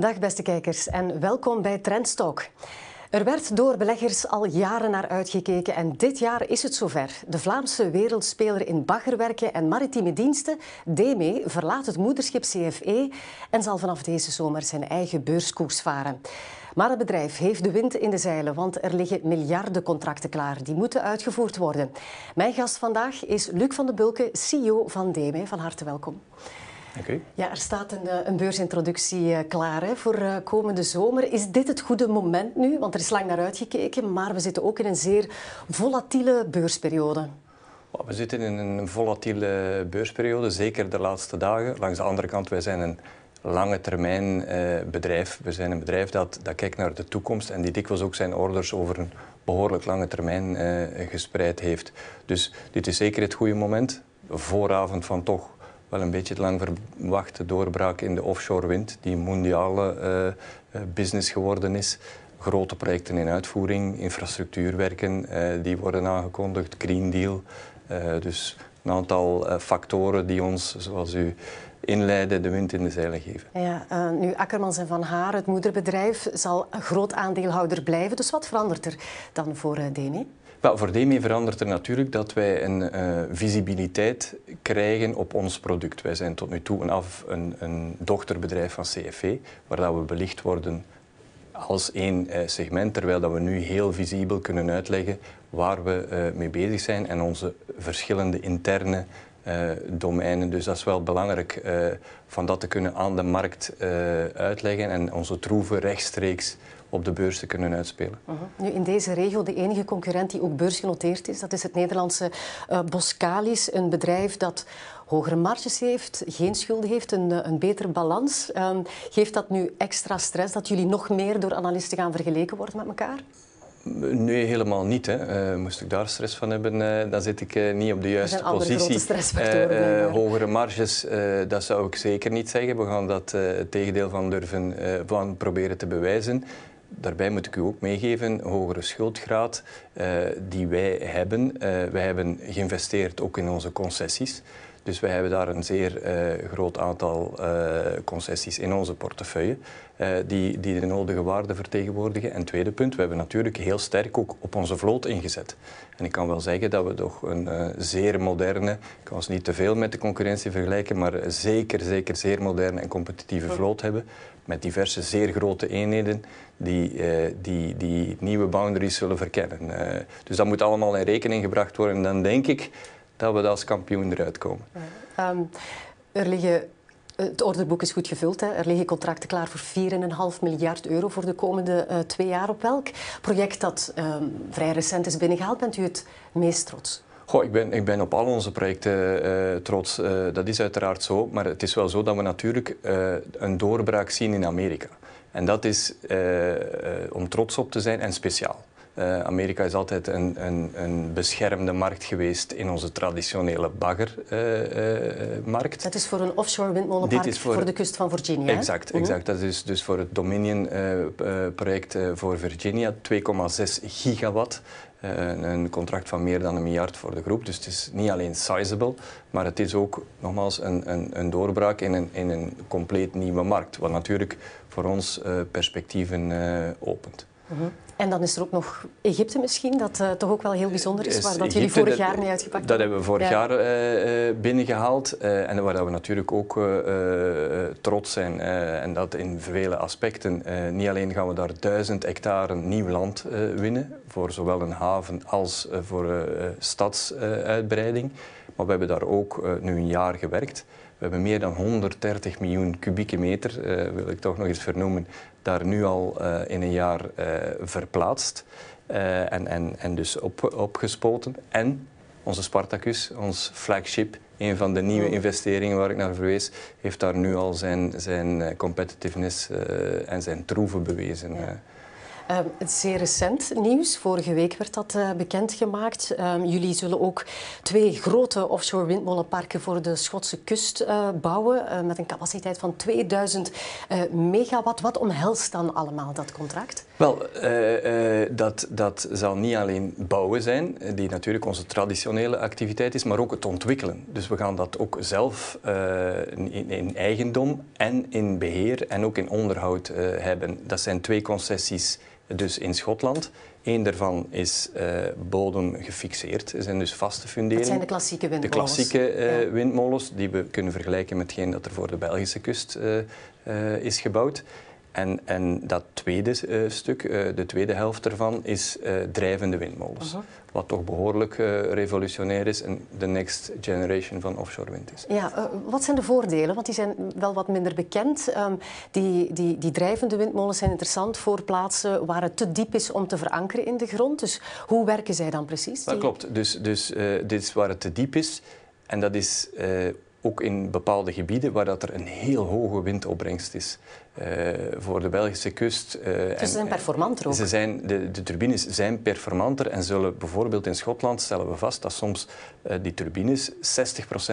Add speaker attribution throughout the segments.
Speaker 1: Dag beste kijkers en welkom bij Trendstalk. Er werd door beleggers al jaren naar uitgekeken en dit jaar is het zover. De Vlaamse wereldspeler in baggerwerken en maritieme diensten, DME, verlaat het moederschip CFE en zal vanaf deze zomer zijn eigen beurskoers varen. Maar het bedrijf heeft de wind in de zeilen, want er liggen miljarden contracten klaar. Die moeten uitgevoerd worden. Mijn gast vandaag is Luc van de Bulke, CEO van DME. Van harte welkom. Ja, er staat een, eh, een beursintroductie eh, klaar hè, voor eh, komende zomer. Is dit het goede moment nu? Want er is lang naar uitgekeken, maar we zitten ook in een zeer volatiele beursperiode.
Speaker 2: We zitten in een volatiele beursperiode, zeker de laatste dagen. Langs de andere kant, wij zijn een lange termijn bedrijf. We zijn een bedrijf dat, dat kijkt naar de toekomst en die dikwijls ook zijn orders over een behoorlijk lange termijn gespreid heeft. Dus dit is zeker het goede moment. Vooravond van toch wel een beetje het lang verwachte doorbraak in de offshore wind, die mondiale uh, business geworden is. Grote projecten in uitvoering, infrastructuurwerken, uh, die worden aangekondigd, Green Deal. dus een aantal factoren die ons, zoals u inleiden, de wind in de zeilen geven.
Speaker 1: Ja, nu Akkermans en Van Haar, het moederbedrijf, zal een groot aandeelhouder blijven. Dus wat verandert er dan voor DME?
Speaker 2: Wel, voor DME verandert er natuurlijk dat wij een uh, visibiliteit krijgen op ons product. Wij zijn tot nu toe een, af, een, een dochterbedrijf van CFE, waar dat we belicht worden als één uh, segment, terwijl dat we nu heel visibel kunnen uitleggen waar we uh, mee bezig zijn en onze verschillende interne domeinen. Dus dat is wel belangrijk van dat te kunnen aan de markt uitleggen en onze troeven rechtstreeks op de beurs te kunnen uitspelen.
Speaker 1: Uh Nu, in deze regio, de enige concurrent die ook beursgenoteerd is, dat is het Nederlandse uh, Boskalis, een bedrijf dat hogere marges heeft, geen schulden heeft, een, eh, een betere balans. Um, geeft dat nu extra stress dat jullie nog meer door analisten gaan vergeleken worden met elkaar?
Speaker 2: Nee, helemaal niet. Hè. Uh, moest ik daar stress van hebben, uh, dan zit ik uh, niet op de juiste positie. hogere marges, dat zou ik zeker niet zeggen. We gaan dat het tegendeel van durven van proberen te bewijzen daarbij moet ik u ook meegeven, hogere schuldgraad uh, die wij hebben. Uh, wij hebben geïnvesteerd ook in onze concessies. Dus wij hebben daar een zeer uh, groot aantal concessies in onze portefeuille die, die de nodige waarde vertegenwoordigen. En tweede punt, we hebben natuurlijk heel sterk ook op onze vloot ingezet. En ik kan wel zeggen dat we toch een zeer moderne, ik kan ons niet te veel met de concurrentie vergelijken, maar zeker, zeker zeer moderne en competitieve vloot hebben met diverse zeer grote eenheden die, uh, die, die nieuwe boundaries zullen verkennen. Uh, dus dat moet allemaal in rekening gebracht worden. En dan denk ik dat we als kampioen eruit komen.
Speaker 1: Um, er liggen het orderboek is goed gevuld. Hè. Er liggen contracten klaar voor 4,5 miljard euro voor de komende uh, twee jaar. Op welk project dat um, vrij recent is binnengehaald, bent u het meest trots?
Speaker 2: Goh, ik, ben, ik ben op al onze projecten uh, trots. Uh, dat is uiteraard zo. Maar het is wel zo dat we natuurlijk een doorbraak zien in Amerika. En dat is om trots op te zijn en speciaal. Uh, Amerika is altijd een, een, een, beschermde markt geweest in onze traditionele baggermarkt. Uh, uh,
Speaker 1: dat is voor een offshore windmolenpark voor, voor, de kust van Virginia.
Speaker 2: Exact, mm exact. dat is dus voor het Dominion-project voor Virginia, 2,6 gigawatt. een contract van meer dan een miljard voor de groep. Dus het is niet alleen sizable, maar het is ook nogmaals een, een, een doorbraak in een, in een compleet nieuwe markt. Wat natuurlijk voor ons perspectieven opent.
Speaker 1: Mm -hmm. En dan is er ook nog Egypte misschien, dat uh, toch ook wel heel bijzonder is, waar dat jullie vorig jaar mee uitgepakt
Speaker 2: Dat hebben we vorig ja. jaar uh, binnengehaald en waar we natuurlijk ook trots zijn. en dat in vele aspecten. niet alleen gaan we daar duizend hectare nieuw land winnen, voor zowel een haven als voor stadsuitbreiding. maar we hebben daar ook nu een jaar gewerkt. We hebben meer dan 130 miljoen kubieke meter, uh, wil ik toch nog eens vernoemen, daar nu al uh, in een jaar uh, verplaatst en, en, en dus op, opgespoten. En onze Spartacus, ons flagship, een van de nieuwe investeringen waar ik naar verwees, heeft daar nu al zijn, zijn competitiveness en zijn troeven bewezen. Ja.
Speaker 1: Uh, zeer recent nieuws. Vorige week werd dat uh, bekendgemaakt. Uh, jullie zullen ook twee grote offshore windmolenparken voor de Schotse kust uh, bouwen. met een capaciteit van 2000 megawatt. Wat omhelst dan allemaal dat contract?
Speaker 2: Wel, dat, dat zal niet alleen bouwen zijn, die natuurlijk onze traditionele activiteit is, maar ook het ontwikkelen. Dus we gaan dat ook zelf in, in, eigendom en in beheer en ook in onderhoud hebben. Dat zijn twee concessies dus in Schotland. Eén daarvan is uh, bodem gefixeerd. Er zijn dus vaste funderingen. Dat
Speaker 1: zijn de klassieke windmolens.
Speaker 2: De klassieke uh, windmolens, die we kunnen vergelijken met hetgeen dat er voor de Belgische kust uh, is gebouwd. En, en dat tweede uh, stuk, uh, de tweede helft ervan, is uh, drijvende windmolens. -huh. Wat toch behoorlijk revolutionair is en de next generation van offshore wind is.
Speaker 1: Ja, wat zijn de voordelen? Want die zijn wel wat minder bekend. Um, die, die, die drijvende windmolens zijn interessant voor plaatsen waar het te diep is om te verankeren in de grond. Dus hoe werken zij dan precies?
Speaker 2: Dat klopt. Dus, dus dit is waar het te diep is. En dat is ook in bepaalde gebieden waar dat er een heel hoge windopbrengst is. Uh, voor de Belgische kust.
Speaker 1: Uh, dus ze zijn performanter ook?
Speaker 2: Ze zijn, de, de, turbines zijn performanter en zullen bijvoorbeeld in Schotland stellen we vast dat soms uh, die turbines 60%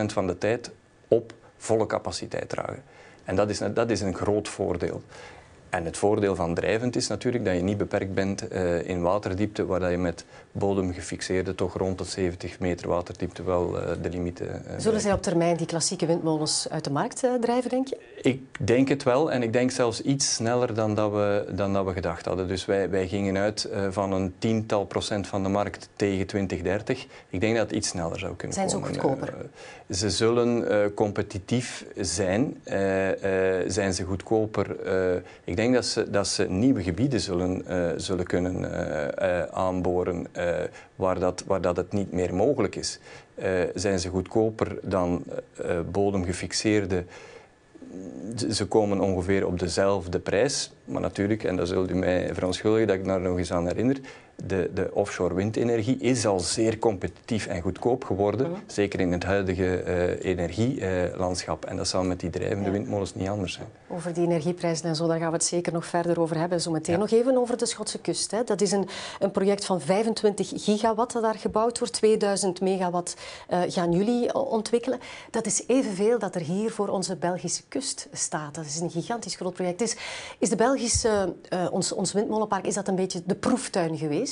Speaker 2: van de tijd op volle capaciteit dragen. En dat is, dat is een groot voordeel. En het voordeel van drijvend is natuurlijk dat je niet beperkt bent uh, in waterdiepte, waar je met bodemgefixeerde toch rond de 70 meter waterdiepte wel uh, de limieten... Uh,
Speaker 1: Zullen zij op termijn die klassieke windmolens uit de markt drijven, denk je?
Speaker 2: Ik denk het wel en ik denk zelfs iets sneller dan dat we, dan dat we gedacht hadden. Dus wij, wij gingen uit van een tiental procent van de markt tegen 2030. Ik denk dat het iets sneller zou kunnen
Speaker 1: zijn
Speaker 2: komen.
Speaker 1: Zijn ze ook goedkoper?
Speaker 2: ze zullen competitief zijn. zijn ze goedkoper? ik denk dat ze, dat ze nieuwe gebieden zullen, uh, zullen kunnen uh, uh, aanboren waar, dat, waar dat het niet meer mogelijk is. zijn ze goedkoper dan bodemgefixeerde? Ze komen ongeveer op dezelfde prijs, maar natuurlijk, en daar zult u mij verontschuldigen dat ik daar nog eens aan herinner, de, de offshore windenergie is al zeer competitief en goedkoop geworden, mhm. zeker in het huidige uh, energielandschap. En dat zal met die drijvende ja. windmolens niet anders zijn.
Speaker 1: Over die energieprijzen en zo, daar gaan we het zeker nog verder over hebben. Zometeen ja. nog even over de Schotse kust. Hè. Dat is een, een project van 25 gigawatt dat daar gebouwd wordt. 2000 megawatt uh, gaan jullie ontwikkelen. Dat is evenveel dat er hier voor onze Belgische kust staat. Dat is een gigantisch groot project. Is, is de Belgische, ons, ons windmolenpark, is dat een beetje de proeftuin geweest?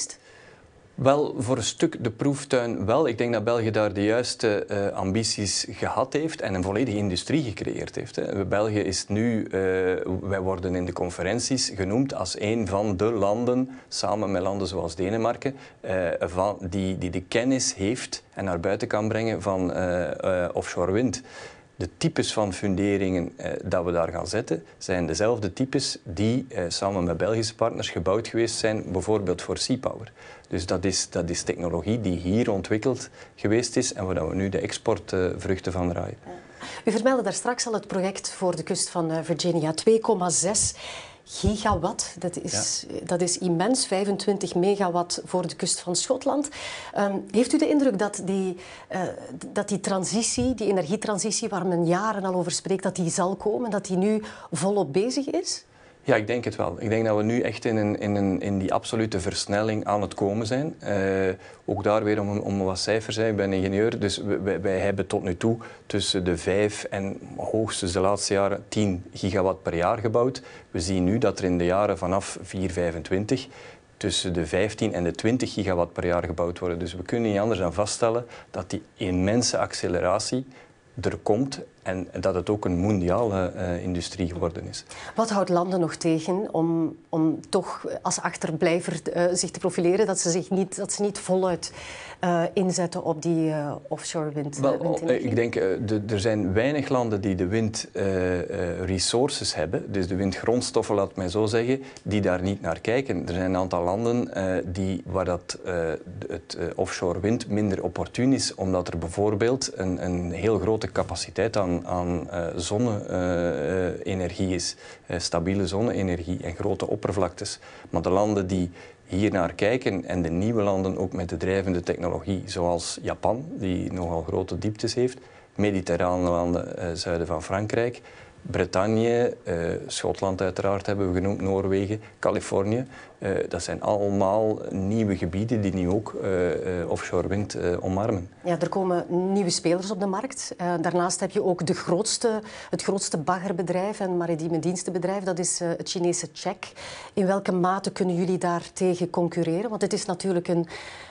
Speaker 2: Wel, voor een stuk de proeftuin wel. Ik denk dat België daar de juiste uh, ambities gehad heeft en een volledige industrie gecreëerd heeft. Hè. België is nu, uh, wij worden in de conferenties genoemd als een van de landen, samen met landen zoals Denemarken, uh, van, die, die de kennis heeft en naar buiten kan brengen van offshore wind. De types van funderingen eh, dat we daar gaan zetten, zijn dezelfde types die eh, samen met Belgische partners gebouwd geweest zijn, bijvoorbeeld voor Sea Power. Dus dat is, dat is technologie die hier ontwikkeld geweest is en waar we nu de exportvruchten van draaien.
Speaker 1: U vermeldde daar straks al het project voor de kust van eh, Virginia, 2,6 gigawatt. Dat is, dat is immens, 25 megawatt voor de kust van Schotland. Um, heeft u de indruk dat die, uh, dat die transitie, die energietransitie waar men jaren al over spreekt, dat die zal komen, dat die nu volop bezig is?
Speaker 2: Ja, ik denk het wel. Ik denk dat we nu echt in, een, in, een, in die absolute versnelling aan het komen zijn. Uh, ook daar weer om, om wat cijfers. Hè. Ik ben ingenieur, dus wij, wij, hebben tot nu toe tussen de 5 en hoogstens de laatste jaren 10 gigawatt per jaar gebouwd. We zien nu dat er in de jaren vanaf 425 tussen de 15 en de 20 gigawatt per jaar gebouwd worden. Dus we kunnen niet anders dan vaststellen dat die immense acceleratie er komt en dat het ook een mondiale uh, industrie geworden is.
Speaker 1: Wat houdt landen nog tegen om, om toch als achterblijver uh, zich te profileren, dat ze, zich niet, dat ze niet voluit uh, inzetten op die offshore wind,
Speaker 2: Wel? Ik denk, de, er zijn weinig landen die de windresources hebben, dus de windgrondstoffen, laat mij zo zeggen, die daar niet naar kijken. Er zijn een aantal landen die, waar dat, het offshore wind minder opportun is, omdat er bijvoorbeeld een, een heel grote capaciteit aan aan, uh, zonne-energie is. Uh, stabiele zonne-energie en grote oppervlaktes. Maar de landen die hier naar kijken en de nieuwe landen ook met de drijvende technologie, zoals Japan, die nogal grote dieptes heeft, mediterrane landen, zuiden van Frankrijk, Bretagne, uh, Schotland uiteraard hebben we genoemd, Noorwegen, Californië. Uh, dat zijn allemaal nieuwe gebieden die nu ook uh, offshore wind omarmen.
Speaker 1: Ja, er komen nieuwe spelers op de markt. daarnaast heb je ook de grootste, het grootste baggerbedrijf en maritieme dienstenbedrijf, dat is het Chinese Check. In welke mate kunnen jullie daar tegen concurreren? Want het is natuurlijk een,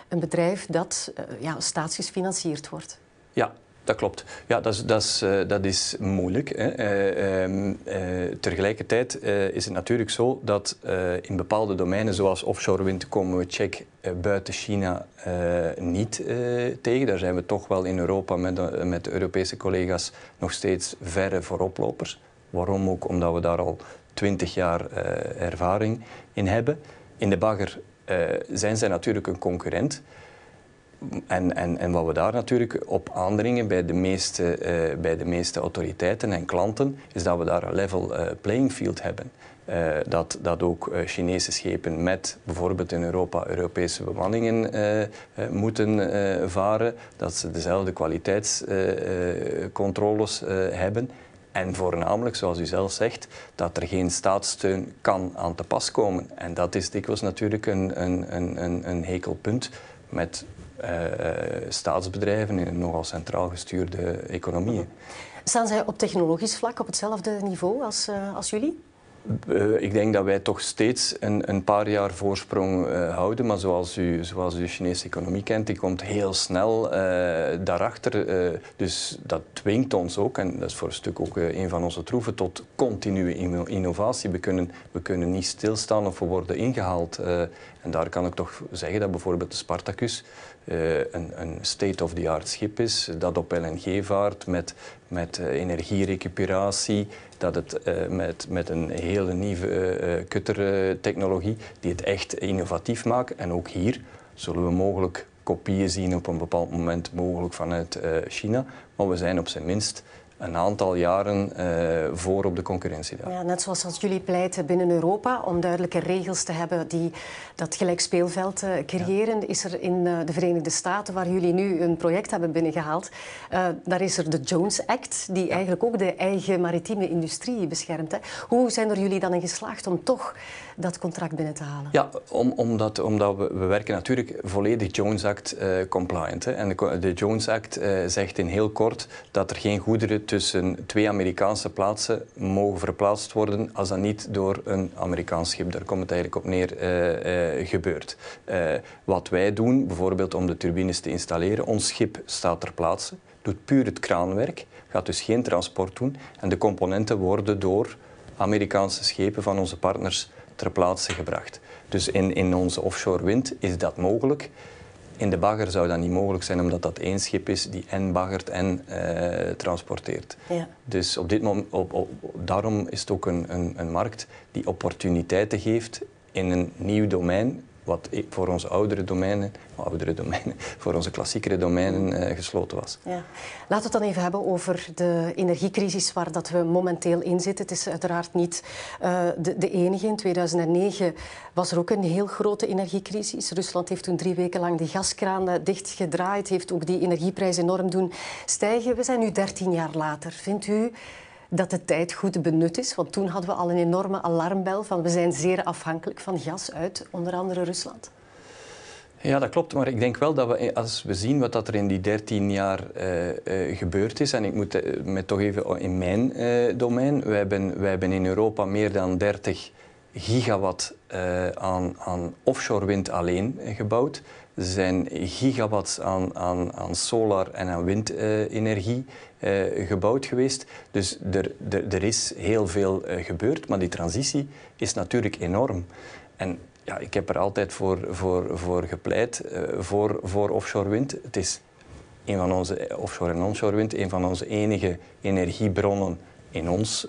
Speaker 1: een bedrijf dat ja, staatsgefinancierd wordt.
Speaker 2: Ja, dat klopt. Ja, dat is, dat is, uh, dat is moeilijk. Hè. Uh, tegelijkertijd is het natuurlijk zo dat in bepaalde domeinen, zoals offshore wind, komen we check buiten China niet tegen. Daar zijn we toch wel in Europa met, met de Europese collega's nog steeds verre vooroplopers. Waarom ook? Omdat we daar al twintig jaar ervaring in hebben. In de bagger zijn zij natuurlijk een concurrent. En, en, en wat we daar natuurlijk op aandringen bij de, meeste, uh, bij de meeste autoriteiten en klanten, is dat we daar een level uh, playing field hebben. Uh, dat, dat ook Chinese schepen met bijvoorbeeld in Europa Europese bemanningen moeten varen, dat ze dezelfde kwaliteitscontroles hebben. En voornamelijk, zoals u zelf zegt, dat er geen staatssteun kan aan te pas komen. En dat is dikwijls natuurlijk een, een, een, een hekelpunt met staatsbedrijven in nogal centraal gestuurde economieën.
Speaker 1: Staan zij op technologisch vlak op hetzelfde niveau als, uh, als jullie?
Speaker 2: Ik denk dat wij toch steeds een, een paar jaar voorsprong uh, houden. Maar zoals u, zoals u de Chinese economie kent, die komt heel snel uh, daarachter. dus dat dwingt ons ook, en dat is voor een stuk ook een van onze troeven, tot continue innovatie. We kunnen, we kunnen niet stilstaan of we worden ingehaald. en daar kan ik toch zeggen dat bijvoorbeeld de Spartacus uh, een, een state-of-the-art schip is, dat op LNG vaart met, met uh, energierecuperatie, dat het uh, met, met een hele nieuwe kuttertechnologie die het echt innovatief maakt. En ook hier zullen we mogelijk kopieën zien op een bepaald moment, mogelijk vanuit China. Maar we zijn op zijn minst een aantal jaren uh, voor op de concurrentie. Daar.
Speaker 1: Ja, net zoals als jullie pleiten binnen Europa om duidelijke regels te hebben die dat gelijk speelveld uh, creëren, is er in uh, de Verenigde Staten, waar jullie nu een project hebben binnengehaald, daar is er de Jones Act, die ja. eigenlijk ook de eigen maritieme industrie beschermt. Hè. Hoe zijn er jullie dan in geslaagd om toch dat contract binnen te halen?
Speaker 2: Ja, om, omdat, omdat we, we werken natuurlijk volledig Jones Act compliant. Hè. En de, de Jones Act zegt in heel kort dat er geen goederen tussen twee Amerikaanse plaatsen mogen verplaatst worden als dat niet door een Amerikaans schip, daar komt het eigenlijk op neer, uh, uh, gebeurt. Uh, wat wij doen, bijvoorbeeld om de turbines te installeren, ons schip staat ter plaatse, doet puur het kraanwerk, gaat dus geen transport doen en de componenten worden door Amerikaanse schepen van onze partners ter plaatse gebracht. Dus in, in onze offshore wind is dat mogelijk. In de bagger zou dat niet mogelijk zijn, omdat dat één schip is die en baggert en uh, transporteert. Ja. Dus op dit moment, op, op, daarom is het ook een, een, een markt die opportuniteiten geeft in een nieuw domein wat voor onze oudere domeinen, oudere domeinen voor onze klassiekere domeinen uh, gesloten was. Ja.
Speaker 1: Laten we het dan even hebben over de energiecrisis waar dat we momenteel in zitten. Het is uiteraard niet uh, de, de, enige. In 2009 was er ook een heel grote energiecrisis. Rusland heeft toen drie weken lang de gaskraan uh, dichtgedraaid, heeft ook die energieprijs enorm doen stijgen. We zijn nu 13 jaar later. Vindt u dat de tijd goed benut is? Want toen hadden we al een enorme alarmbel van we zijn zeer afhankelijk van gas uit onder andere Rusland.
Speaker 2: Ja, dat klopt. Maar ik denk wel dat we, als we zien wat dat er in die 13 jaar uh, uh, gebeurd is, en ik moet uh, met toch even in mijn domein, wij hebben, wij hebben in Europa meer dan 30 gigawatt aan, aan offshore wind alleen gebouwd. Zijn gigawatts aan, aan, aan solar- en aan windenergie uh, gebouwd geweest. Dus er, er, er is heel veel uh, gebeurd, maar die transitie is natuurlijk enorm. En ja, ik heb er altijd voor, voor, voor gepleit, uh, voor, voor offshore wind. Het is een van onze, offshore en onshore wind, een van onze enige energiebronnen in ons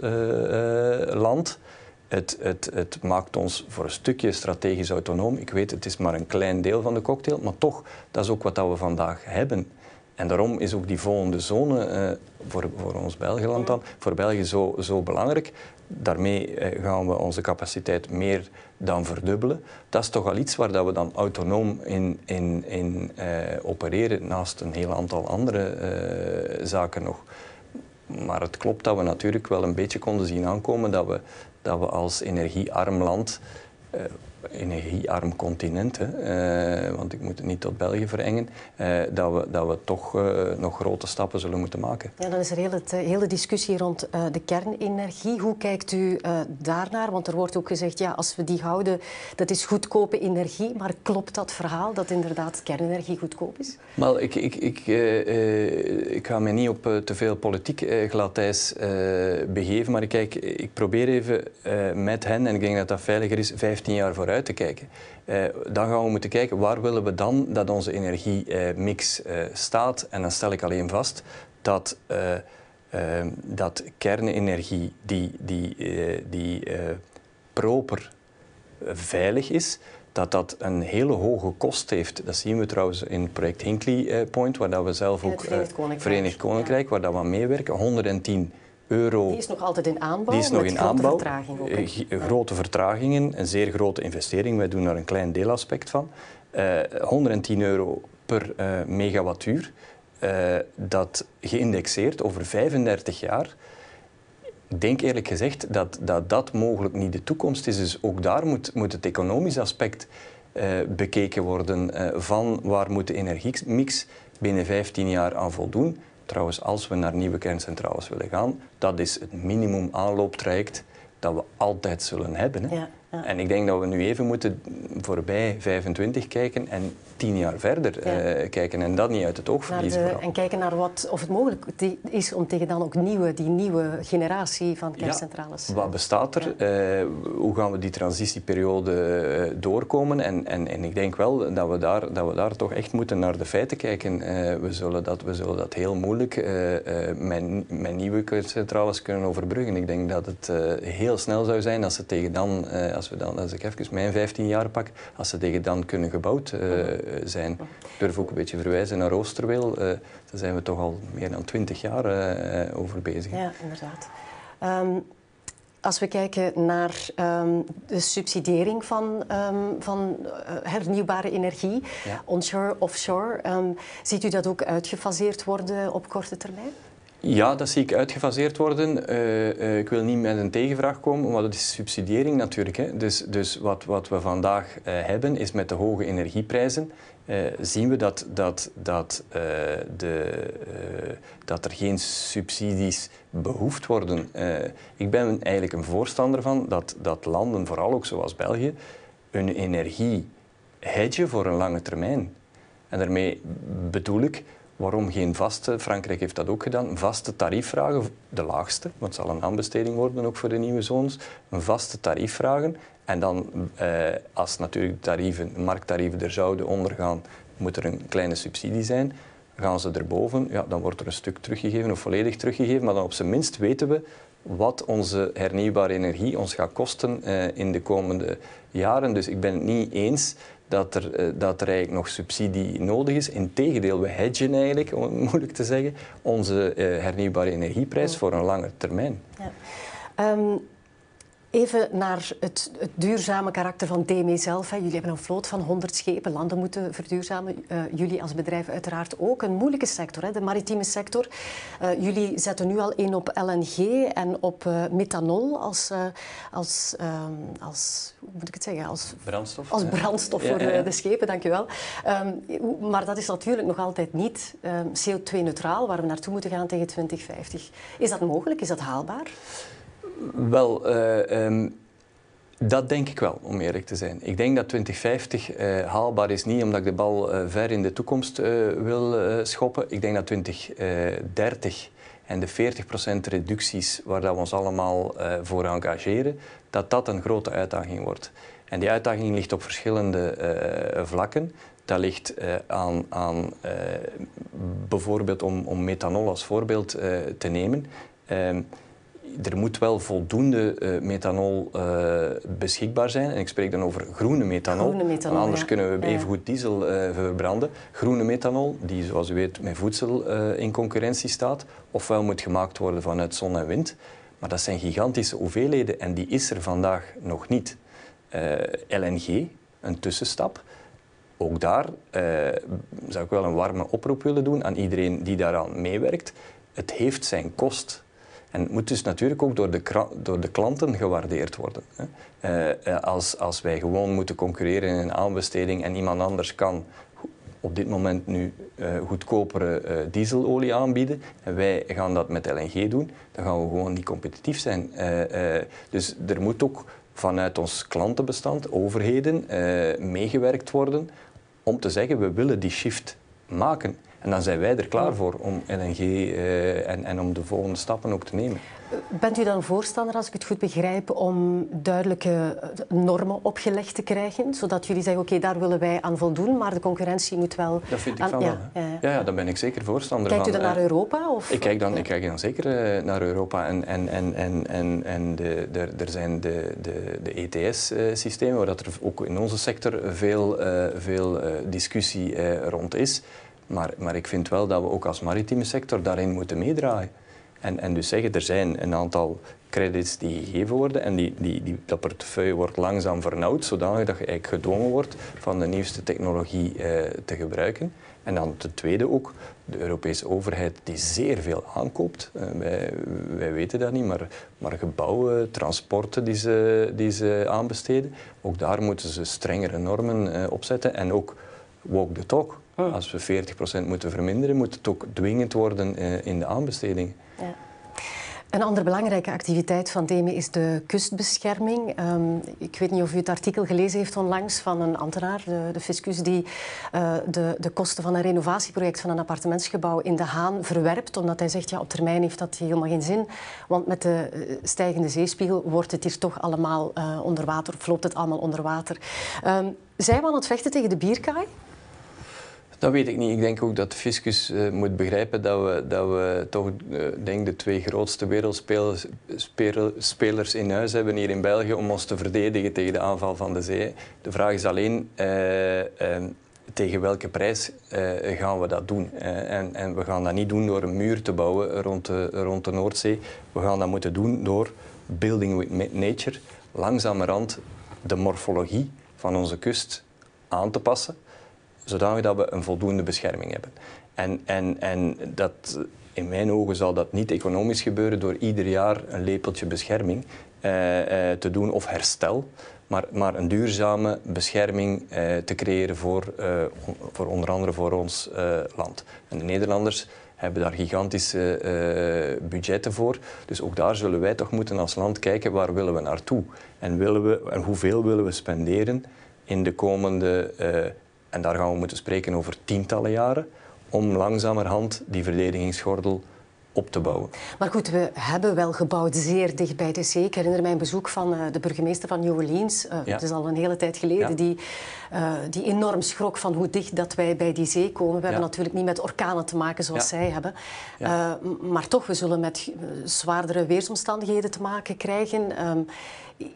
Speaker 2: land. Het, het, het, maakt ons voor een stukje strategisch autonoom. Ik weet, het is maar een klein deel van de cocktail, maar toch, dat is ook wat we vandaag hebben. En daarom is ook die volgende zone uh, voor, voor ons Belgeland dan, voor België zo, zo belangrijk. Daarmee uh, gaan we onze capaciteit meer dan verdubbelen. Dat is toch al iets waar dat we dan autonoom in, in, in uh, opereren, naast een heel aantal andere zaken nog. maar het klopt dat we natuurlijk wel een beetje konden zien aankomen dat we, dat we als energiearm land energiearm continent, hè, uh, want ik moet het niet tot België verengen, uh, dat, we, dat we toch uh, nog grote stappen zullen moeten maken.
Speaker 1: Ja, dan is er heel het, hele discussie rond de kernenergie. Hoe kijkt u daarnaar? Want er wordt ook gezegd, ja, als we die houden, dat is goedkope energie. Maar klopt dat verhaal dat inderdaad kernenergie goedkoop is?
Speaker 2: Maar ik, ik, ik, ik ga me niet op te veel politiek gladijs begeven, maar ik, kijk, ik probeer even met hen, en ik denk dat dat veiliger is, 15 jaar vooruit te kijken. Uh, dan gaan we moeten kijken waar willen we dan dat onze energiemix uh, staat. En dan stel ik alleen vast dat, uh, dat kernenergie die, die, die proper veilig is, dat dat een hele hoge kost heeft. Dat zien we trouwens in het project Hinkley Point, waar dat we zelf ook...
Speaker 1: Verenigd Koninkrijk,
Speaker 2: Verenigd Koninkrijk waar dat we aan meewerken. 110 euro.
Speaker 1: Die is nog altijd in aanbouw.
Speaker 2: Die is nog in aanbouw.
Speaker 1: Vertraging ook,
Speaker 2: uh, grote vertragingen, een zeer grote investering. Wij doen daar een klein deelaspect van. Uh, eh, 110 euro per uh, megawattuur. dat geïndexeerd over 35 jaar. Ik denk eerlijk gezegd dat, dat dat mogelijk niet de toekomst is. Dus ook daar moet, moet het economisch aspect bekeken worden van waar moet de energiemix binnen 15 jaar aan voldoen. Trouwens, als we naar nieuwe kerncentrales willen gaan, dat is het minimum aanlooptraject dat we altijd zullen hebben. Hè? Ja, ja. En ik denk dat we nu even moeten voorbij 25 kijken en tien jaar verder uh, kijken en dat niet uit het oog verliezen.
Speaker 1: en kijken naar wat, of het mogelijk is om tegen dan ook nieuwe, die nieuwe generatie van kerncentrales...
Speaker 2: Ja, wat bestaat er? Uh, hoe gaan we die transitieperiode uh, doorkomen? En, en, en ik denk wel dat we, daar, dat we daar toch echt moeten naar de feiten kijken. we, zullen dat, we zullen dat heel moeilijk met, met nieuwe kerncentrales kunnen overbruggen. Ik denk dat het heel snel zou zijn als ze tegen dan, als we dan, als ik even mijn 15 jaar pak, als ze tegen dan kunnen gebouwd eh, zijn. Ik durf ook een beetje verwijzen naar Oosterweel. Uh, daar zijn we toch al meer dan twintig jaar uh, over bezig.
Speaker 1: Ja, inderdaad. Um, als we kijken naar um, de subsidiëring van, um, van hernieuwbare energie, ja. onshore, offshore, ziet u dat ook uitgefaseerd worden op korte termijn?
Speaker 2: Ja, dat zie ik uitgefaseerd worden. Uh, uh, ik wil niet met een tegenvraag komen, maar dat is subsidiëring natuurlijk. Hè. Dus, dus wat, wat we vandaag uh, hebben, is met de hoge energieprijzen, zien we dat, dat, dat, de, dat er geen subsidies behoefd worden. ik ben eigenlijk een voorstander van dat, dat landen, vooral ook zoals België, hun energie hedgen voor een lange termijn. En daarmee bedoel ik Waarom geen vaste, Frankrijk heeft dat ook gedaan, vaste tariefvragen, de laagste, want het zal een aanbesteding worden ook voor de nieuwe zones, een vaste tariefvragen. En dan, eh, als natuurlijk tarieven, markttarieven er zouden ondergaan, moet er een kleine subsidie zijn. Gaan ze erboven, ja, dan wordt er een stuk teruggegeven of volledig teruggegeven, maar dan op zijn minst weten we wat onze hernieuwbare energie ons gaat kosten eh, in de komende jaren. Dus ik ben het niet eens dat er, eh, dat er eigenlijk nog subsidie nodig is. Integendeel, we hedgen eigenlijk, om het moeilijk te zeggen, onze uh, hernieuwbare energieprijs voor een lange termijn. Ja.
Speaker 1: Um, Even naar het, het, duurzame karakter van DME zelf. Jullie hebben een vloot van 100 schepen. Landen moeten verduurzamen. Uh, jullie als bedrijf uiteraard ook. Een moeilijke sector, hè, de maritieme sector. Uh, jullie zetten nu al in op LNG en op uh, methanol als, als, ehm, als, hoe moet ik het zeggen? Als
Speaker 2: brandstof.
Speaker 1: Als brandstof voor ja, ja. de schepen, dankjewel. Um, maar dat is natuurlijk nog altijd niet um, CO2-neutraal, waar we naartoe moeten gaan tegen 2050. Is dat mogelijk? Is dat haalbaar?
Speaker 2: Wel, uh, um, dat denk ik wel, om eerlijk te zijn. Ik denk dat 2050 uh, eh, haalbaar is niet omdat ik de bal uh, ver in de toekomst wil schoppen. Ik denk dat 2030 en de 40% reducties waar dat we ons allemaal voor engageren, dat dat een grote uitdaging wordt. En die uitdaging ligt op verschillende vlakken. Dat ligt aan, aan bijvoorbeeld om, om methanol als voorbeeld te nemen. Er moet wel voldoende uh, methanol uh, beschikbaar zijn. En ik spreek dan over groene methanol.
Speaker 1: Groene methanol
Speaker 2: anders
Speaker 1: ja.
Speaker 2: kunnen we even goed diesel uh, verbranden. Groene methanol, die zoals u weet met voedsel in concurrentie staat, ofwel moet gemaakt worden vanuit zon en wind. Maar dat zijn gigantische hoeveelheden en die is er vandaag nog niet. LNG, een tussenstap. Ook daar zou ik wel een warme oproep willen doen aan iedereen die daaraan meewerkt. Het heeft zijn kost En het moet dus natuurlijk ook door de, door de klanten gewaardeerd worden. Hè. Uh, als, als wij gewoon moeten concurreren in een aanbesteding en iemand anders kan op dit moment nu uh, goedkopere dieselolie aanbieden en wij gaan dat met LNG doen, dan gaan we gewoon niet competitief zijn. dus er moet ook vanuit ons klantenbestand, overheden, meegewerkt worden om te zeggen we willen die shift maken. En dan zijn wij er klaar voor om LNG uh, en, en om de volgende stappen ook te nemen.
Speaker 1: Bent u dan voorstander, als ik het goed begrijp, om duidelijke normen opgelegd te krijgen? Zodat jullie zeggen, oké, daar willen wij aan voldoen, maar de concurrentie moet wel...
Speaker 2: Dat vind ik van ja, wel. Ja, ja, ja, daar ben ik zeker voorstander
Speaker 1: Kijkt
Speaker 2: van.
Speaker 1: Kijkt u dan naar Europa? Of?
Speaker 2: Ik kijk dan, ik kijk dan zeker uh, naar Europa. En, en, en, en, en, en de, de, er zijn de, de, de ETS-systemen, waar dat er ook in onze sector veel, uh, veel discussie rond is. Maar, maar ik vind wel dat we ook als maritieme sector daarin moeten meedraaien. En, en dus zeggen, er zijn een aantal credits die gegeven worden en die, die, die, dat portefeuille wordt langzaam vernauwd, zodanig dat je eigenlijk gedwongen wordt van de nieuwste technologie eh, te gebruiken. En dan ten tweede ook de Europese overheid die zeer veel aankoopt. Uh, wij, weten dat niet, maar, maar gebouwen, transporten die ze, aanbesteden, ook daar moeten ze strengere normen uh, opzetten en ook walk the talk. Ah. Als we 40% moeten verminderen, moet het ook dwingend worden uh, in de aanbesteding. Ja.
Speaker 1: Een andere belangrijke activiteit van DEME is de kustbescherming. Um, ik weet niet of u het artikel gelezen heeft onlangs van een ambtenaar, de, de fiscus, die uh, de, de, kosten van een renovatieproject van een appartementsgebouw in De Haan verwerpt, omdat hij zegt, ja, op termijn heeft dat helemaal geen zin, want met de uh, stijgende zeespiegel wordt het hier toch allemaal uh, onder water, of loopt het allemaal onder water. Um, zijn we aan het vechten tegen de bierkaai?
Speaker 2: Dat weet ik niet. Ik denk ook dat fiscus uh, moet begrijpen dat we, dat we toch uh, denk de twee grootste wereldspelers spelers in huis hebben hier in België om ons te verdedigen tegen de aanval van de zee. De vraag is alleen uh, tegen welke prijs gaan we dat doen. En, en, we gaan dat niet doen door een muur te bouwen rond de, rond de Noordzee. We gaan dat moeten doen door building with nature, langzamerhand de morfologie van onze kust aan te passen zodanig dat we een voldoende bescherming hebben. En, en, en dat, in mijn ogen zal dat niet economisch gebeuren door ieder jaar een lepeltje bescherming eh, eh, te doen of herstel, maar, maar een duurzame bescherming eh, te creëren voor, eh, voor onder andere voor ons eh, land. En de Nederlanders hebben daar gigantische uh, budgetten voor. Dus ook daar zullen wij toch moeten als land kijken waar willen we naartoe en, willen we, en hoeveel willen we spenderen in de komende en daar gaan we moeten spreken over tientallen jaren om langzamerhand die verdedigingsgordel op te bouwen.
Speaker 1: Maar goed, we hebben wel gebouwd zeer dicht bij de zee. Ik herinner mij een bezoek van uh, de burgemeester van New Orleans. Uh, ja. Het is al een hele tijd geleden. Ja. Die, uh, die enorm schrok van hoe dicht dat wij bij die zee komen. We ja. hebben natuurlijk niet met orkanen te maken zoals zij hebben. maar toch, we zullen met zwaardere weersomstandigheden te maken krijgen. Um,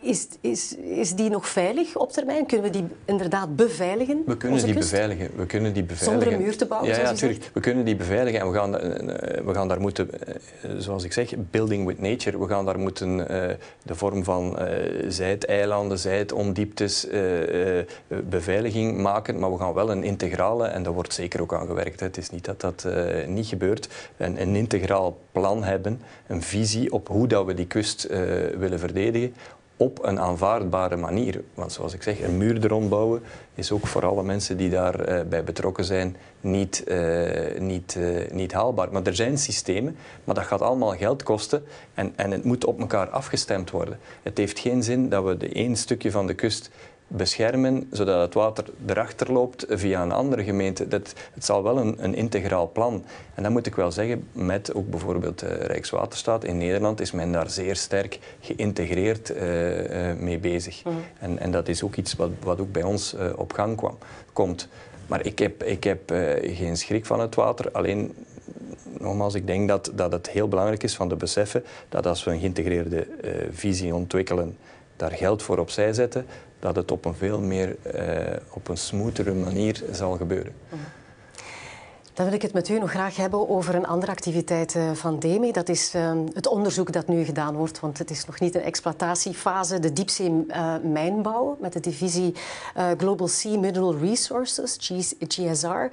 Speaker 1: is, is, is die nog veilig op termijn? Kunnen we die inderdaad beveiligen?
Speaker 2: We kunnen die kust? beveiligen. We kunnen die beveiligen.
Speaker 1: Zonder een muur te bouwen?
Speaker 2: Ja, ja natuurlijk. We kunnen die beveiligen en we gaan, we gaan daar moeten, zoals ik zeg, building with nature. We gaan daar moeten de vorm van zijdeilanden, zijdomdieptes, beveiliging maken. Maar we gaan wel een integrale, en daar wordt zeker ook aan gewerkt. Het is niet dat dat niet gebeurt. Een, een integraal plan hebben, een visie op hoe dat we die kust willen verdedigen op een aanvaardbare manier. Want zoals ik zeg, een muur erom bouwen is ook voor alle mensen die daarbij uh, bij betrokken zijn niet, uh, niet, uh, niet haalbaar. Maar er zijn systemen, maar dat gaat allemaal geld kosten en, en het moet op elkaar afgestemd worden. Het heeft geen zin dat we de één stukje van de kust beschermen, zodat het water erachter loopt via een andere gemeente. Dat, het zal wel een, een integraal plan. En dat moet ik wel zeggen, met ook bijvoorbeeld uh, Rijkswaterstaat in Nederland is men daar zeer sterk geïntegreerd uh, uh, mee bezig. Mm. En, en dat is ook iets wat, wat ook bij ons op gang kwam, komt. Maar ik heb, ik heb geen schrik van het water, alleen nogmaals, ik denk dat, dat het heel belangrijk is van te beseffen dat als we een geïntegreerde visie ontwikkelen, daar geld voor opzij zetten, dat het op een veel meer, uh, op een smoothere manier zal gebeuren.
Speaker 1: Dan wil ik het met u nog graag hebben over een andere activiteit uh, van DEME. Dat is uh, het onderzoek dat nu gedaan wordt, want het is nog niet een exploitatiefase. De diepzee-mijnbouw met de divisie Global Sea Mineral Resources, GSR.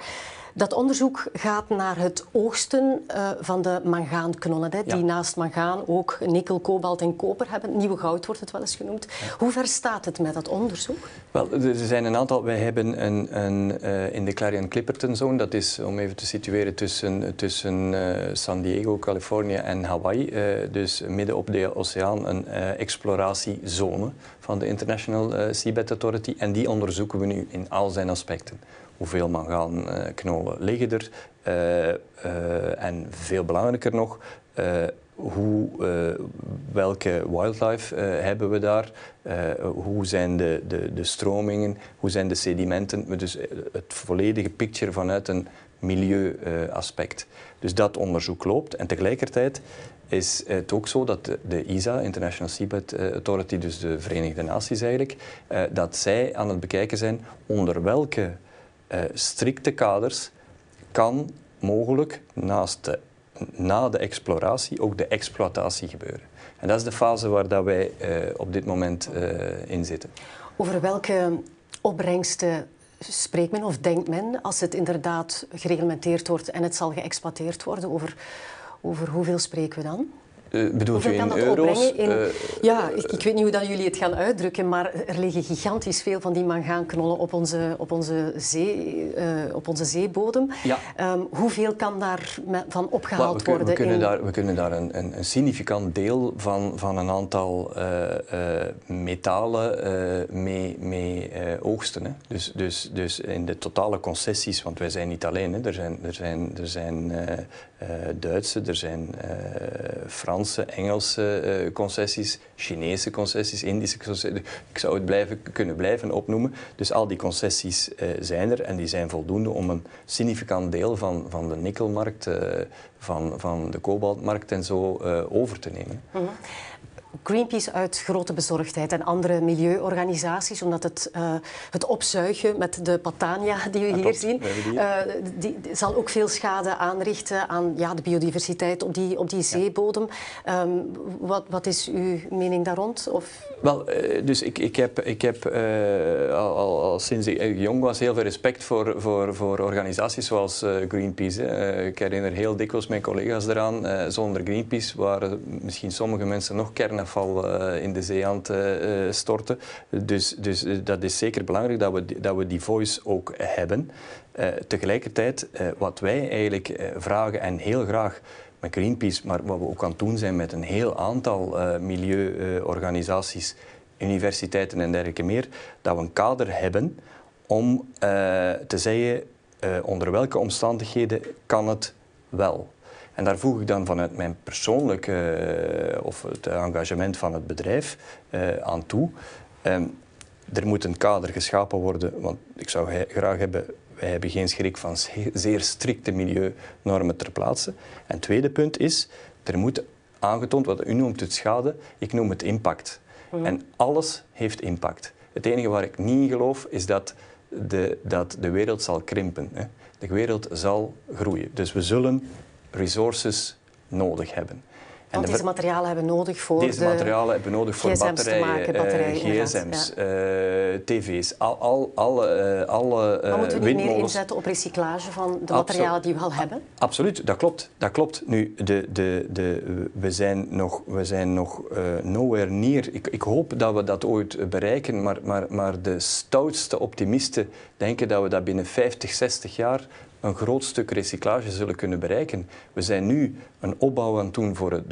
Speaker 1: Dat onderzoek gaat naar het oogsten uh, van de mangaanknollen, hè, die naast mangaan ook nikkel, kobalt en koper hebben. Nieuwe goud wordt het wel eens genoemd. Hoe ver staat het met dat onderzoek?
Speaker 2: Wel, er zijn een aantal. Wij hebben een, een uh, in de Clarion-Clipperton Zone, dat is om even te situeren tussen, tussen uh, San Diego, Californië en Hawaii, dus midden op de oceaan, een exploratiezone van de International Seabed Authority. En die onderzoeken we nu in al zijn aspecten hoeveel mangaanknolen liggen er. Uh, en veel belangrijker nog, uh, hoe, welke wildlife hebben we daar? hoe zijn de, de, de stromingen? Hoe zijn de sedimenten? Dus het volledige picture vanuit een milieuaspect. dus dat onderzoek loopt. En tegelijkertijd is het ook zo dat de, ISA, International Seabed Authority, dus de Verenigde Naties eigenlijk, dat zij aan het bekijken zijn onder welke uh, strikte kaders kan mogelijk naast de, na de exploratie ook de exploitatie gebeuren. En dat is de fase waar dat wij uh, op dit moment in zitten.
Speaker 1: Over welke opbrengsten spreekt men of denkt men als het inderdaad gereglementeerd wordt en het zal geëxploiteerd worden? Over, over hoeveel spreken we dan?
Speaker 2: Uh, bedoelt u in euro's? In, uh,
Speaker 1: ja, ik, ik, weet niet hoe dat jullie het gaan uitdrukken, maar er liggen gigantisch veel van die mangaanknollen op onze, op onze, zee, uh, op onze zeebodem. Ja. Um, hoeveel kan daarvan opgehaald
Speaker 2: well,
Speaker 1: we
Speaker 2: worden? We kunnen, in... daar, we kunnen daar een, een, een, significant deel van, van een aantal metalen mee, mee oogsten. Hè. Dus, dus, dus in de totale concessies, want wij zijn niet alleen, hè. er zijn, er zijn, er zijn Duitse, er zijn Franse Franse, Engelse uh, concessies, Chinese concessies, Indische concessies. Ik zou het blijven, kunnen blijven opnoemen. Dus al die concessies uh, zijn er en die zijn voldoende om een significant deel van, van de nikkelmarkt, uh, van, van de kobaltmarkt en zo over te nemen. -hmm.
Speaker 1: Greenpeace uit grote bezorgdheid en andere milieuorganisaties, omdat het, uh, het opzuigen met de Patania die we hier zien, uh, die, die, zal ook veel schade aanrichten aan ja, de biodiversiteit op die, op die zeebodem. Ja. Um, wat, wat is uw mening daar rond? Of?
Speaker 2: Wel, uh, dus ik, ik heb, ik heb al, al, al, sinds ik jong was heel veel respect voor, voor, voor organisaties zoals Greenpeace. ik herinner heel dikwijls mijn collega's eraan. zonder Greenpeace waren misschien sommige mensen nog kernafval uh, in de zee aan te uh, storten. Dus, dus dat is zeker belangrijk dat we, dat we die voice ook hebben. tegelijkertijd, wat wij eigenlijk vragen en heel graag met Greenpeace, maar wat we ook aan het doen zijn met een heel aantal milieuorganisaties, universiteiten en dergelijke meer, dat we een kader hebben om te zeggen onder welke omstandigheden kan het wel. En daar voeg ik dan vanuit mijn persoonlijke uh, of het engagement van het bedrijf uh, aan toe. Um, er moet een kader geschapen worden, want ik zou graag hebben, wij hebben geen schrik van zeer strikte milieunormen ter plaatse. En het tweede punt is, er moet aangetoond, wat u noemt het schade, ik noem het impact. Mm -hmm. En alles heeft impact. Het enige waar ik niet in geloof, is dat de, dat de wereld zal krimpen. Hè. De wereld zal groeien. Dus we zullen resources nodig hebben.
Speaker 1: En Want deze materialen hebben nodig voor
Speaker 2: Deze
Speaker 1: de
Speaker 2: materialen hebben nodig voor batterijen,
Speaker 1: maken, batterijen
Speaker 2: gsm's, ja. uh, tv's, al, al, alle, uh, alle
Speaker 1: Maar moeten we niet meer inzetten op recyclage van de materialen die we al hebben?
Speaker 2: Absoluut, dat klopt. Dat klopt. Nu, de, de, de, we zijn nog, we zijn nog nowhere near. Ik, ik hoop dat we dat ooit bereiken, maar, maar, maar de stoutste optimisten denken dat we dat binnen 50, 60 jaar een groot stuk recyclage zullen kunnen bereiken. We zijn nu een opbouw aan het doen voor, het,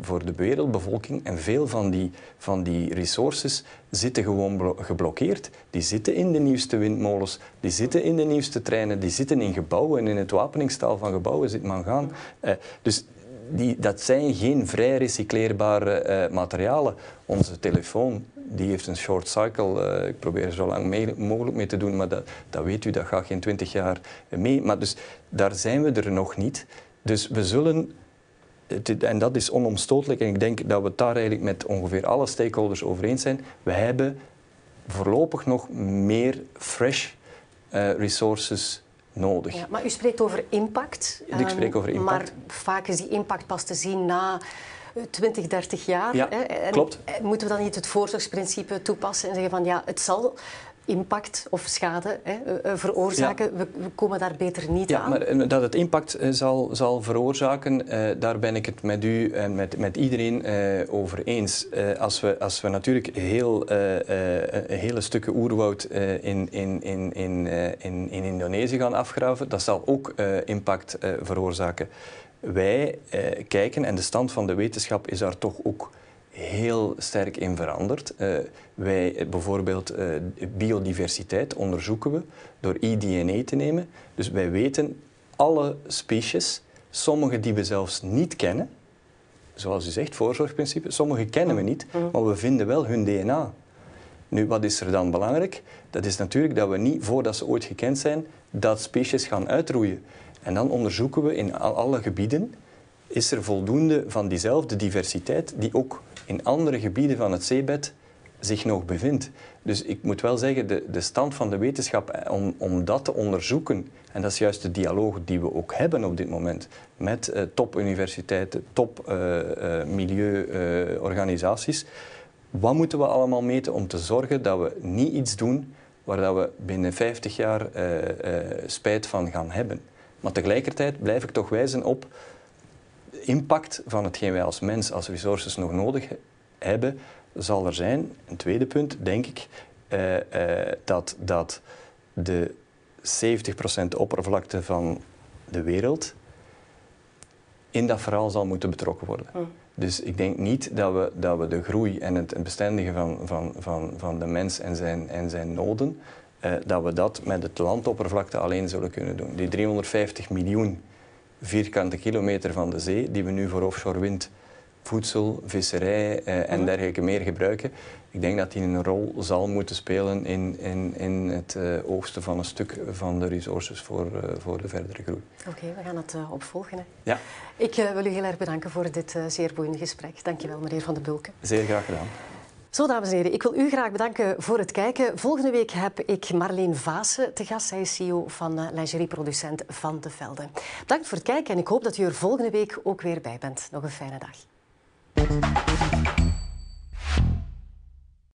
Speaker 2: voor, de wereldbevolking en veel van die, van die resources zitten gewoon geblokkeerd. Die zitten in de nieuwste windmolens, die zitten in de nieuwste treinen, die zitten in gebouwen en in het wapeningstaal van gebouwen zit mangaan. Uh, dus die, dat zijn geen vrij recycleerbare uh, materialen. Onze telefoon die heeft een short cycle. Uh, ik probeer er zo lang mee, mogelijk mee te doen, maar dat, dat weet u, dat gaat geen twintig jaar mee. Maar dus daar zijn we er nog niet. Dus we zullen en dat is onomstotelijk. En ik denk dat we het daar eigenlijk met ongeveer alle stakeholders over eens zijn. We hebben voorlopig nog meer fresh uh, resources nodig. Ja,
Speaker 1: maar u spreekt over impact.
Speaker 2: Ik spreek over impact.
Speaker 1: Maar vaak is die impact pas te zien na 20, 30 jaar.
Speaker 2: Ja,
Speaker 1: hè? En
Speaker 2: klopt.
Speaker 1: Moeten we dan niet het voorzorgsprincipe toepassen en zeggen van ja, het zal impact of schade hè, eh, veroorzaken. We, we, komen daar beter niet
Speaker 2: ja,
Speaker 1: aan.
Speaker 2: Maar dat het impact zal, zal veroorzaken, daar ben ik het met u en met, met iedereen over eens. als, we, als we natuurlijk heel, hele stukken oerwoud in, in, in, in, in, in Indonesië gaan afgraven, dat zal ook impact veroorzaken. Wij kijken, en de stand van de wetenschap is daar toch ook heel sterk in veranderd. Uh, wij bijvoorbeeld uh, biodiversiteit onderzoeken we door eDNA te nemen. Dus wij weten alle species, sommige die we zelfs niet kennen, zoals u zegt, voorzorgprincipe, sommige kennen we niet, mm-hmm. maar we vinden wel hun DNA. Nu, wat is er dan belangrijk? Dat is natuurlijk dat we niet, voordat ze ooit gekend zijn, dat species gaan uitroeien. En dan onderzoeken we in alle gebieden, is er voldoende van diezelfde diversiteit die ook in andere gebieden van het zeebed zich nog bevindt. Dus ik moet wel zeggen, de, de stand van de wetenschap eh, om, om dat te onderzoeken, en dat is juist de dialoog die we ook hebben op dit moment met uh, topuniversiteiten, topmilieuorganisaties. Uh, wat moeten we allemaal meten om te zorgen dat we niet iets doen waar dat we binnen 50 jaar spijt van gaan hebben? Maar tegelijkertijd blijf ik toch wijzen op impact van hetgeen wij als mens, als resources nog nodig hebben, zal er zijn. Een tweede punt, denk ik, uh, uh, dat, dat de 70% oppervlakte van de wereld in dat verhaal zal moeten betrokken worden. Hm. Dus ik denk niet dat we, dat we de groei en het bestendigen van, van, van, van de mens en zijn, en zijn noden, dat we dat met het landoppervlakte alleen zullen kunnen doen. Die 350 miljoen vierkante kilometer van de zee, die we nu voor offshore wind, voedsel, visserij eh, en mhm. dergelijke meer gebruiken. Ik denk dat die een rol zal moeten spelen in, in, in het uh, oogsten van een stuk van de resources voor, uh, voor de verdere groei.
Speaker 1: Oké, we gaan het uh, opvolgen. Hè.
Speaker 2: Ja.
Speaker 1: Ik wil u heel erg bedanken voor dit zeer boeiende gesprek. Dankjewel, meneer Van den Bulken.
Speaker 2: Zeer graag gedaan.
Speaker 1: Zo, dames en heren, ik wil u graag bedanken voor het kijken. Volgende week heb ik Marleen Vaassen te gast. Zij is CEO van uh, lingerieproducent Van de Velde. Bedankt voor het kijken en ik hoop dat u er volgende week ook weer bij bent. Nog een fijne dag.